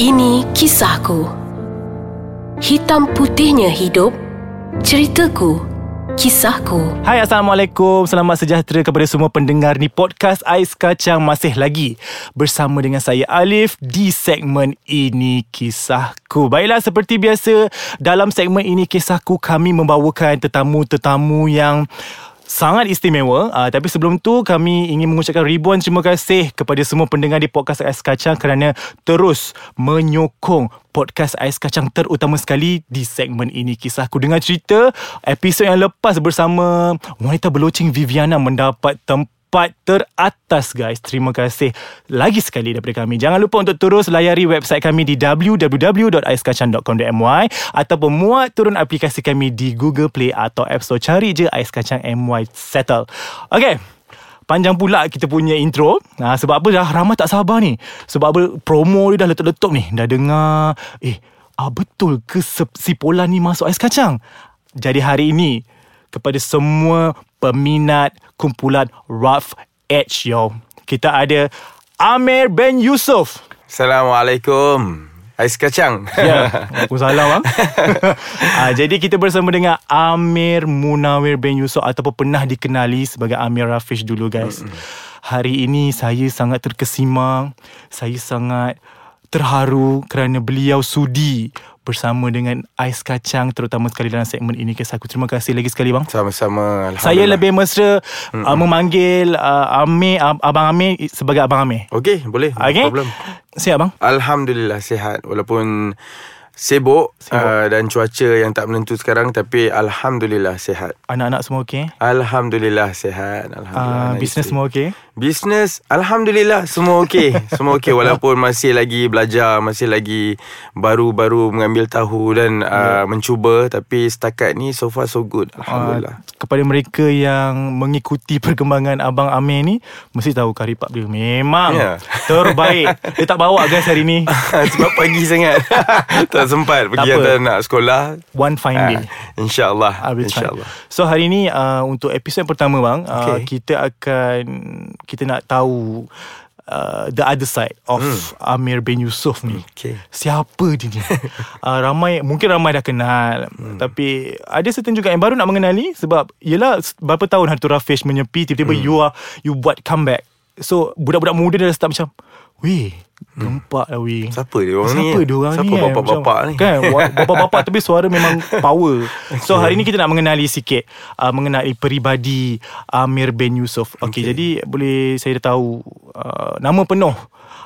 Ini kisahku. Hitam putihnya hidup. Ceritaku. Kisahku. Hai Assalamualaikum Selamat sejahtera kepada semua pendengar ni Podcast Ais Kacang masih lagi Bersama dengan saya Alif Di segmen Ini Kisahku Baiklah seperti biasa Dalam segmen Ini Kisahku Kami membawakan tetamu-tetamu yang sangat istimewa. Uh, Tapi sebelum tu kami ingin mengucapkan ribuan terima kasih Kepada semua pendengar di Podcast Ais Kacang Kerana terus menyokong podcast Ais Kacang terutama sekali di segmen ini. Kisahku Dengan cerita episod yang lepas bersama wanita berloceng Viviana mendapat tempat tempat teratas guys. Terima kasih lagi sekali daripada kami. Jangan lupa untuk terus layari website kami di www.aiskacang.com.my ataupun muat turun aplikasi kami di Google Play atau App Store. Cari je Ais Kacang MY Settle. Okay. Panjang pula kita punya intro ha, Sebab apa dah ramai tak sabar ni Sebab apa promo dia dah letup-letup ni Dah dengar Eh ah, betul ke si Pola ni masuk ais kacang Jadi hari ini Kepada semua peminat kumpulan Rough Edge yo. Kita ada Amir Ben Yusof. Assalamualaikum. Ais kacang. Ya, Waalaikumsalam bang. ah, jadi kita bersama dengan Amir Munawir Ben Yusof ataupun pernah dikenali sebagai Amir Rafish dulu guys. Hari ini saya sangat terkesima, saya sangat terharu kerana beliau sudi bersama dengan Ais Kacang terutama sekali dalam segmen ini kisah aku. Terima kasih lagi sekali bang. Sama-sama. Saya lebih mesra uh, memanggil uh, Amir, uh, Abang Amir sebagai Abang Amir. Okey, boleh. Okay. No problem. Siap bang? Alhamdulillah sihat walaupun sibuk, sibuk. Uh, dan cuaca yang tak menentu sekarang tapi alhamdulillah sihat. Anak-anak semua okey? Alhamdulillah sihat. Alhamdulillah. Uh, bisnes semua okey? Bisnes Alhamdulillah Semua okey Semua okey Walaupun masih lagi belajar Masih lagi Baru-baru mengambil tahu Dan yeah. uh, mencuba Tapi setakat ni So far so good Alhamdulillah uh, Kepada mereka yang Mengikuti perkembangan Abang Amir ni Mesti tahu Karipap dia Memang yeah. Terbaik Dia tak bawa guys hari ni Sebab pagi sangat Tak sempat Pergi tak nak sekolah One fine day uh, InsyaAllah InsyaAllah So hari ni uh, Untuk episod pertama bang okay. uh, Kita akan kita nak tahu uh, the other side of hmm. Amir bin Yusuf ni. Okay. Siapa dia ni? uh, ramai mungkin ramai dah kenal hmm. tapi ada certain juga yang baru nak mengenali sebab yalah berapa tahun Hantu Rafish menyepi tiba-tiba hmm. you are you buat comeback. So budak-budak muda dah start macam Weh Gempak lah weh. Siapa dia orang Siapa ni? Siapa dia orang Siapa ni Siapa bapak-bapak ni? Kan Bapak-bapak tapi suara memang power. Okay. So hari ni kita nak mengenali sikit uh, Mengenai peribadi Amir bin Yusof. Okay, okay. jadi Boleh saya dah tahu uh, Nama penuh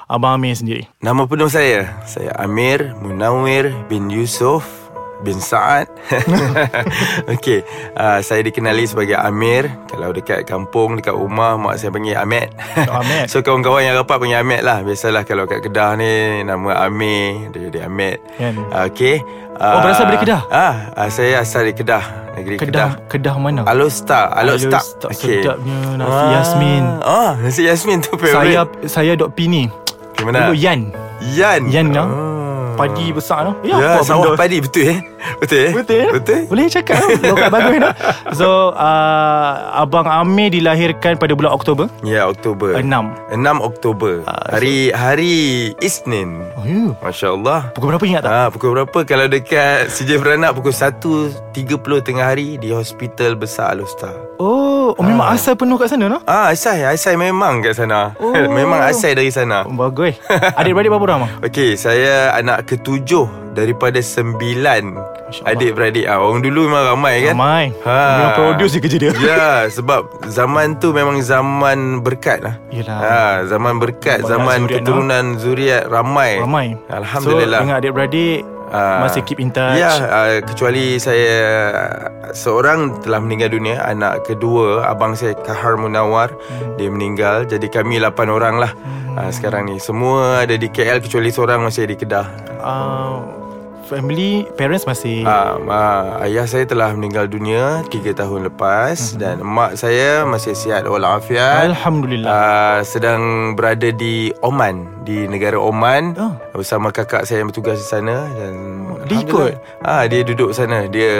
Abang Amir sendiri. Nama penuh saya Saya Amir Munawir bin Yusof bin Saad. Okay uh, Saya dikenali sebagai Amir. Kalau dekat kampung Dekat rumah Mak saya panggil Ahmed. Oh, Ahmed. So kawan-kawan yang rapat Panggil Ahmed lah. Biasalah kalau kat Kedah ni Nama Amir Dia jadi Ahmed. Yeah. Kan? Okay uh, Oh berasal dari Kedah? Ah, uh, Saya asal dari Kedah Negeri Kedah Kedah, Kedah mana? Alostar Alostar okay. Sedapnya Nasi ah, Yasmin. Ah, Nasi Yasmin tu favorite. Saya Saya dok pini Gimana? Dulu Yan. Yan. Yan oh. Padi besar tu. Ya, ya sawah padi betul eh Betul eh? Betul? Betul Boleh cakap Lokal bagus tu So uh, Abang Amir dilahirkan pada bulan Oktober Ya Oktober 6 6 Oktober uh, Hari so, Hari Isnin oh, yeah. Masya Allah Pukul berapa ingat tak? Ha, pukul berapa Kalau dekat CJ Beranak Pukul 1.30 tengah hari Di hospital besar Alustar Oh, oh memang ha. asal penuh kat sana no? Ah, asal Asal memang kat sana oh. Memang asal dari sana Bagus Adik-beradik berapa orang? Okey, saya anak ketujuh Daripada sembilan Adik-beradik ah, Orang dulu memang ramai kan? Ramai. Ha. Memang produce je kerja dia. Ya sebab Zaman tu memang zaman berkat lah. Yelah. Ha, Zaman berkat Banyak Zaman zuriat keturunan no? zuriat ramai. Ramai. Alhamdulillah. So dengan adik-beradik Uh, masih keep in touch. Ya uh, Kecuali saya Seorang telah meninggal dunia Anak kedua Abang saya Kahar Munawar hmm. Dia meninggal. Jadi kami lapan orang lah. Hmm. uh, Sekarang ni Semua ada di KL Kecuali seorang masih di Kedah. Uh, family parents masih uh, uh, ayah saya telah meninggal dunia 3 tahun lepas uh-huh. dan mak saya masih sihat walafiat alhamdulillah uh, sedang berada di Oman di negara Oman oh. bersama kakak saya yang bertugas di sana dan dia ikut ah uh, dia duduk sana dia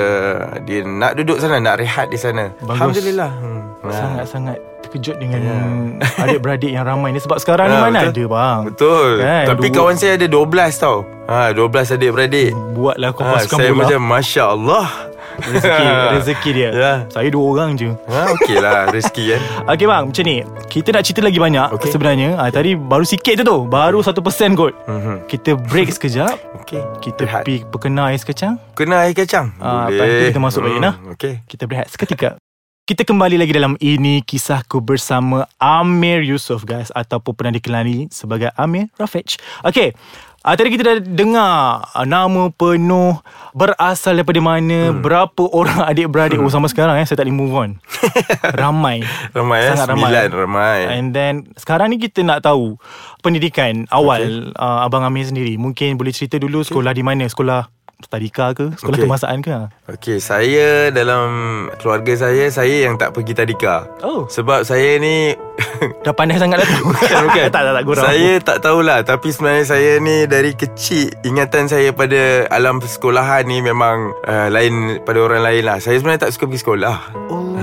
dia nak duduk sana nak rehat di sana Bagus. alhamdulillah hmm. sangat-sangat terkejut dengan adik-beradik yang ramai ni sebab sekarang ni Ah, mana betul. ada bang. Betul Kan, Tapi dua- kawan saya ada 12 tau ha, 12 adik-beradik Buatlah kau ha, pasukan Saya bola. macam Masya Allah rezeki, rezeki dia. Ya. Saya dua orang je. ha, Okey lah rezeki kan Okey bang, macam ni. Kita nak cerita lagi banyak okay. Sebenarnya. Ah, tadi baru sikit tu tu. Baru 1% kot. Mhm. Kita break sekejap. Okey Kita Rehat. pergi perkena ais kacang. Kena air kacang Ah, lepas tu kita masuk balik, nah. Okey Kita berehat seketika. Kita kembali lagi dalam Ini Kisahku bersama Amir Yusof guys Ataupun pernah dikenali sebagai Amir Rafiq Okay uh, Tadi kita dah dengar uh, Nama penuh Berasal daripada mana hmm. Berapa orang adik-beradik. Hmm. Oh sama sekarang eh Saya tak boleh move on. Ramai. Ramai eh? Sangat ramai. Sembilan ramai. And then Sekarang ni kita nak tahu Pendidikan awal okay. uh, Abang Amir sendiri. Mungkin boleh cerita dulu Sekolah di mana? Sekolah tadika ke Sekolah Okay. kemasaan ke Okey, saya dalam keluarga saya saya yang tak pergi tadika. Oh Sebab saya ni Dah pandai sangat dah tu bukan bukan. Tak tak tak gurau Saya tak tahulah tapi sebenarnya saya ni dari kecil ingatan saya pada alam persekolahan ni memang uh, lain pada orang lain lah. Saya sebenarnya tak suka pergi sekolah. Oh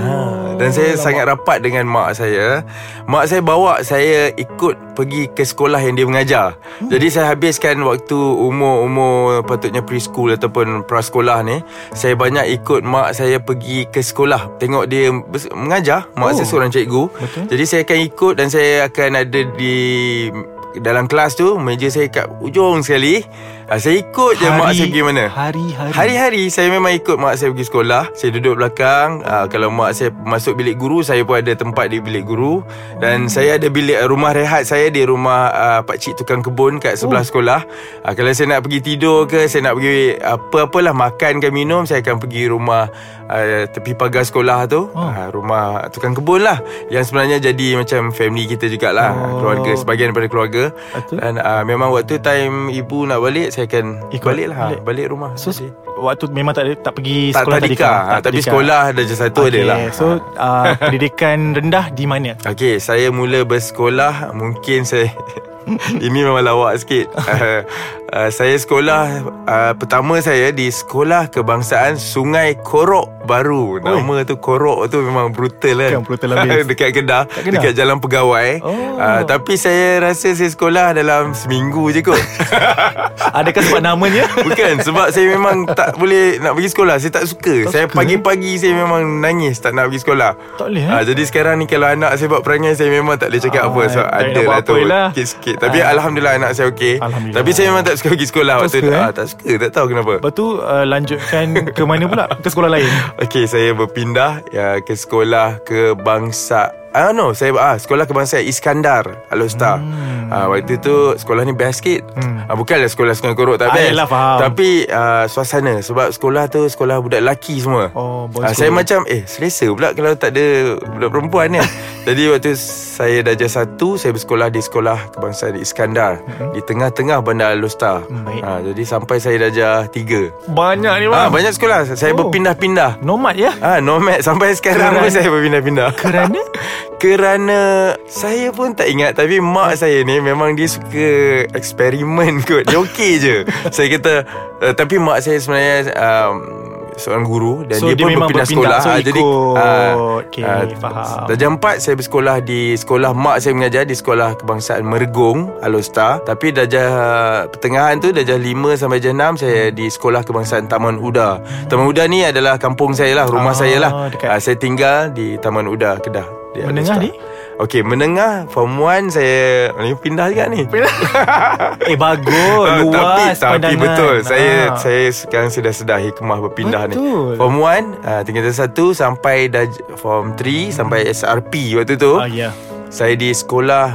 dan saya sangat rapat dengan mak saya. Mak saya bawa saya ikut pergi ke sekolah yang dia mengajar. Hmm. Jadi saya habiskan waktu umur-umur patutnya preschool ataupun prasekolah ni, saya banyak ikut mak saya pergi ke sekolah. Tengok dia mengajar. Mak Oh. saya seorang cikgu. Betul. Jadi saya akan ikut dan saya akan ada di dalam kelas tu meja saya kat ujung sekali. Ha, saya ikut je mak saya pergi mana. Hari-hari Hari-hari saya memang ikut mak saya pergi sekolah Saya duduk belakang uh, Kalau mak saya masuk bilik guru Saya pun ada tempat di bilik guru Dan saya ada bilik rumah rehat saya Di rumah uh, pakcik tukang kebun Kat sebelah oh. sekolah uh, Kalau saya nak pergi tidur ke Saya nak pergi apa-apalah Makan ke minum Saya akan pergi rumah uh, Tepi pagar sekolah tu Oh. uh, Rumah tukang kebun lah Yang sebenarnya jadi macam family kita jugalah Oh. Keluarga, sebahagian daripada keluarga Betul. Dan uh, memang waktu time ibu nak balik Saya akan Ikut balik lah balik. Balik, rumah So Jadi- waktu memang tak ada, tak pergi tak sekolah tadika, tadika. ha, tapi sekolah darjah satu okay. ada lah. So uh, pendidikan rendah di mana? Okey, saya mula bersekolah mungkin saya ini memang lawak sikit. uh, uh, saya sekolah uh, pertama saya di Sekolah Kebangsaan Sungai Korok Baru. Nama tu Korok tu memang brutal kan. Kan, brutal habis. dekat Kedah, Kat Kedah? dekat Jalan Pegawai. Oh. Uh, tapi saya rasa saya sekolah dalam seminggu je kot. Adakah sebab namanya? Bukan Sebab saya memang tak boleh Nak pergi sekolah Saya tak suka Tak Saya suka, pagi-pagi Saya memang nangis Tak nak pergi sekolah Tak boleh, eh? Jadi sekarang ni Kalau anak saya buat perangai Saya memang tak boleh cakap Ah, apa Sebab ada lah tu lah. Sikit-sikit Tapi Ah. Alhamdulillah anak saya okey. Tapi saya memang tak suka pergi sekolah Tak Waktu suka, eh? ah, Tak suka Tak tahu kenapa Lepas tu uh, lanjutkan ke mana pula? Ke sekolah lain? Okey, saya berpindah ya, ke sekolah kebangsaan Ah no, saya ah sekolah kebangsaan Iskandar Alostar. Hmm. Ah waktu tu sekolah ni best sikit. Hmm. Ah bukanlah sekolah Sungai Korok tak Ah, best. yelah, faham. Tapi ah, suasana sebab sekolah tu sekolah budak lelaki semua. Oh, ah, saya macam eh selesa pula kalau tak ada budak perempuan ni. Jadi waktu saya darjah satu saya bersekolah di sekolah kebangsaan Iskandar Hmm. di tengah-tengah bandar Alostar. Hmm, baik. Ah jadi sampai saya darjah tiga. Banyak ni Ah bang. banyak sekolah. Saya Oh. berpindah-pindah. Nomad ya? Ah, nomad sampai sekarang Kerana- pun saya berpindah-pindah. Kerana? Kerana saya pun tak ingat tapi mak saya ni memang dia suka eksperimen kot. Dia okey je. saya kata uh, tapi mak saya sebenarnya um, seorang guru dan So, dia, dia pun berpindah berpindah. sekolah. So, Ah, jadi ikut. ah, Okey, ah, faham. Darjah empat saya bersekolah di sekolah mak saya mengajar di sekolah kebangsaan Mergong Alostar. Tapi darjah pertengahan tu darjah 5 sampai darjah 6 saya di sekolah kebangsaan Taman Uda. Taman Uda ni adalah kampung saya lah, rumah Ah, saya lah. dekat. Ah, saya tinggal di Taman Uda Kedah. Di Menengah ni? Okey, menengah form 1 saya ni pindah juga ni. Eh bagus, Ah, luas tapi, tapi pandangan. betul Saya Ah. saya sekarang sudah sedar hikmah berpindah Betul. ni Form 1 uh, Tingkatan 1 Sampai dah Form 3 Sampai SRP waktu tu Ah ya. Saya di sekolah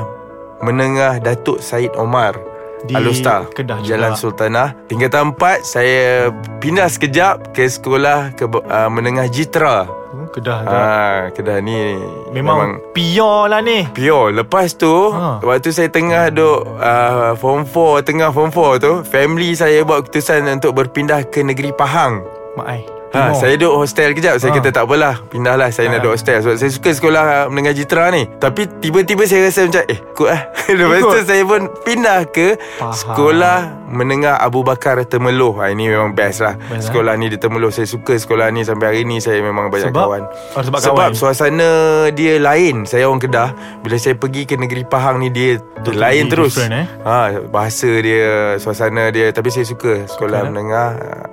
Menengah Datuk Said Omar Di Alustar Kedah juga. Jalan Sultanah Tingkatan 4 Saya pindah sekejap Ke sekolah ke, uh, Menengah Jitra Hmm, Kedah juga. Ah, Kedah ni Memang, pure lah ni. Pure Lepas tu Ha. ha. Waktu saya tengah duk uh, Form 4 Tengah form 4 tu Family saya buat keputusan Untuk berpindah ke negeri Pahang Mak ai. Ha, Timur. saya duduk hostel kejap Saya Ha. kata tak apalah Pindahlah saya nak Ha. duduk hostel Sebab saya suka sekolah Mendengar Jitra ni Tapi tiba-tiba saya rasa macam Eh ikut lah Lepas Ikut. tu saya pun Pindah ke Faham. Sekolah Menengah Abu Bakar Temeloh ha, Ini memang best lah Best, eh? Sekolah ni di Temeloh Saya suka sekolah ni Sampai hari ni Saya memang banyak Sebab? kawan Oh, sebab Sebab kawan. suasana dia lain Saya orang Kedah Bila saya pergi ke negeri Pahang ni Dia Totally lain terus eh? ha, Bahasa dia Suasana dia Tapi saya suka Sekolah eh? menengah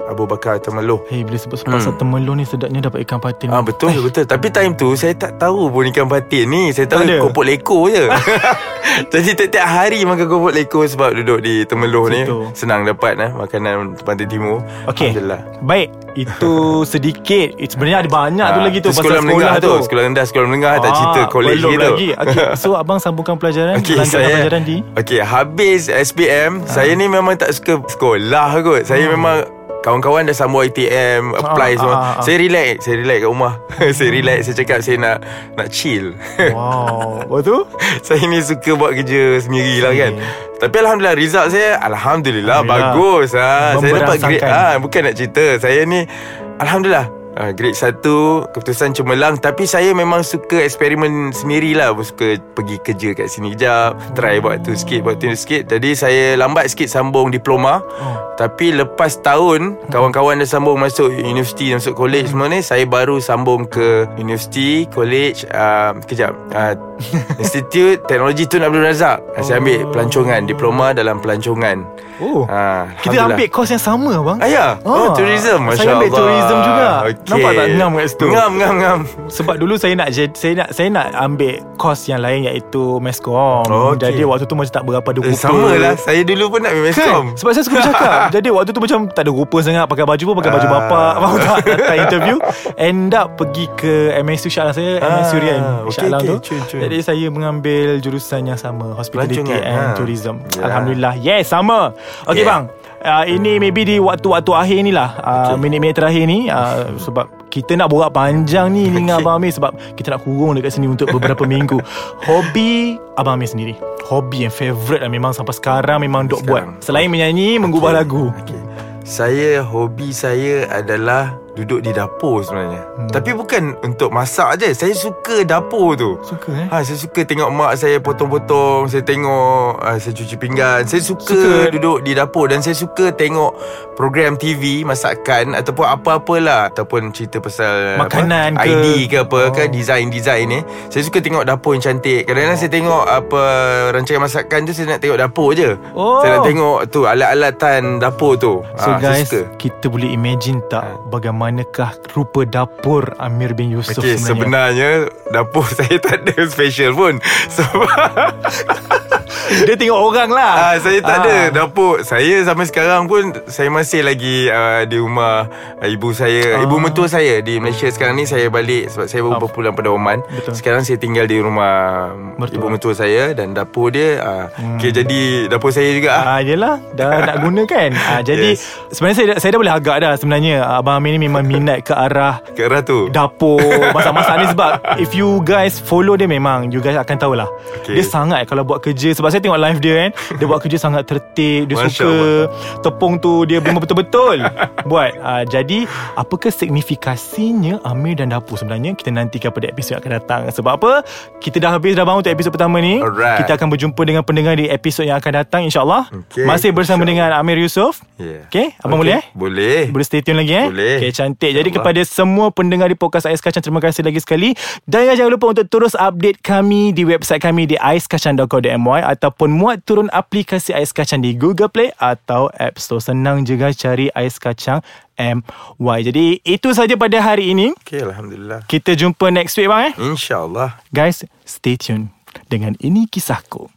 Abu Bakar Temeloh Hey bila sebut pasal Hmm. temelung ni Sedapnya dapat ikan patin. Ah betul betul. Tapi time tu Saya tak tahu pun ikan patin ni. Saya tahu ada? kopok leko je. Jadi tiap-tiap hari Makan kopok leko Sebab duduk di Temeloh ni. Situ. Senang dapat eh, Makanan pantai timur. Okey. Alhamdulillah. Baik. Itu sedikit. It- Sebenarnya ada banyak tu Ah, lagi tu tu sekolah menengah tu. Sekolah rendah Sekolah menengah. Tak Ah, cerita gitu. lagi. Okay. So abang sambungkan pelajaran? Okey, Lanjutkan saya pelajaran di? Okey, habis SPM, saya ni memang tak suka sekolah kot. Saya memang kawan-kawan dah sambung ITM, apply Ah, semua. ah, ah. Saya relax, saya relax kat rumah. saya relax, saya cakap saya nak nak chill. Wow Lepas tu saya ni suka buat kerja sendiri lah kan. Tapi Alhamdulillah Result saya Alhamdulillah, Alhamdulillah. Bagus ha. Saya dapat grade ha, Bukan nak cerita Saya ni Alhamdulillah ha, Grade 1 Keputusan cemerlang Tapi saya memang suka Eksperimen sendirilah. Suka pergi kerja kat sini kejap Try buat tu sikit Buat tu sikit. Jadi saya lambat sikit Sambung diploma. Oh. Tapi lepas tahun Kawan-kawan dah sambung Masuk universiti Masuk college semua ni Saya baru sambung ke Universiti College uh, Kejap. Uh, Institute Teknologi Tun Abdul Razak. Saya ambil pelancongan Diploma dalam pelancongan. Oh. Ah, Kita ambil course yang sama bang. Ah ya. Oh tourism Masya Saya ambil Allah. tourism juga Nampak tak ngam kat situ Ngam ngam ngam Sebab dulu saya nak saya nak saya nak ambil course yang lain iaitu meskom. Oh, okey. Jadi waktu tu macam tak berapa ada rupa. eh, Sama lah Saya dulu pun nak ambil meskom Kan? Sebab saya suka bercakap Jadi waktu tu macam Tak ada rupa sangat Pakai baju pun Pakai baju Ah. bapak Faham tak Datang interview End up pergi ke MSU Shah Alam saya Ah, MSU Rian okey, Shah Alam okey, tu cun, cun. Jadi saya mengambil Jurusan yang sama Hospitality Pelancongan, and ha. Tourism Ya. Alhamdulillah Yes sama Okay Yeah. bang uh, Ini maybe di waktu-waktu akhir ni lah uh, Okay. Minit-minit terakhir ni uh, Sebab kita nak borak panjang ni Dengan Okay. Abang Amir Sebab kita nak kurung dekat sini Untuk beberapa minggu Hobi Abang Amir sendiri Hobi yang favourite lah Memang sampai sekarang Memang duk buat. Selain menyanyi Mengubah Okay. lagu okay. Saya hobi saya adalah Duduk di dapur sebenarnya Hmm. Tapi bukan untuk masak je Saya suka dapur tu Suka eh Ha, saya suka tengok mak saya potong-potong Saya tengok uh, Saya cuci pinggan Saya suka, Suka. duduk di dapur Dan saya suka tengok Program TV Masakan Ataupun apa-apalah Ataupun cerita pasal Makanan apa, ke? ID ke apa Oh. ke Design-design ni Saya suka tengok dapur yang cantik Kadang-kadang saya tengok Apa Rancangan masakan tu Saya nak tengok dapur je Oh. Saya nak tengok tu Alat-alatan dapur tu So saya guys suka. Kita boleh imagine tak Ha. Bagaimanakah rupa dapur Amir bin Yusof Okay, sebenarnya? sebenarnya dapur saya tak ada special pun. Sebab Dia tengok orang lah Ah, saya tak Ah. ada dapur. Saya sampai sekarang pun saya masih lagi uh, di rumah uh, ibu saya, Ah. ibu mentua saya di Malaysia sekarang ni saya balik sebab saya baru Ah. berpulang pada Oman. Betul. Sekarang saya tinggal di rumah Mertua. ibu mentua saya dan dapur dia uh, hmm. okay, jadi dapur saya juga. ah. Ah, yelah Dah nak guna kan ah, Jadi Yes. Sebenarnya saya, saya dah boleh agak dah Sebenarnya Abang Amir ni memang minat ke arah Ke arah tu. Dapur Masak-masak ni sebab If you guys follow dia memang You guys akan tahulah Okay. Dia sangat Kalau buat kerja Sebab saya tengok live dia kan. Dia buat kerja sangat tertib Dia Masya suka. Tepung tu Dia memang betul-betul. Buat. Uh, Jadi Apakah signifikasinya Amir dan dapur sebenarnya? Kita nantikan pada episod yang akan datang. Sebab apa? Kita dah habis dah bangun Untuk episod pertama ni. Alright. Kita akan berjumpa dengan pendengar Di episod yang akan datang InsyaAllah. Okay, Masih bersama insyaAllah. dengan Amir Yusof. Yeah. Okay Abang boleh eh? Boleh. boleh stay tune lagi eh? Boleh. Okay cantik. Jadi InsyaAllah. kepada semua pendengar di Podcast Ais Kacang Terima kasih lagi sekali. Dan jangan lupa untuk terus update kami Di website kami Di aiskacang.co.my Ataupun muat turun aplikasi Ais Kacang Di Google Play Atau App Store. Senang juga cari Ais Kacang MY Jadi itu saja pada hari ini. Okay, Alhamdulillah. Kita jumpa next week bang eh? InsyaAllah. Guys stay tune Dengan ini kisahku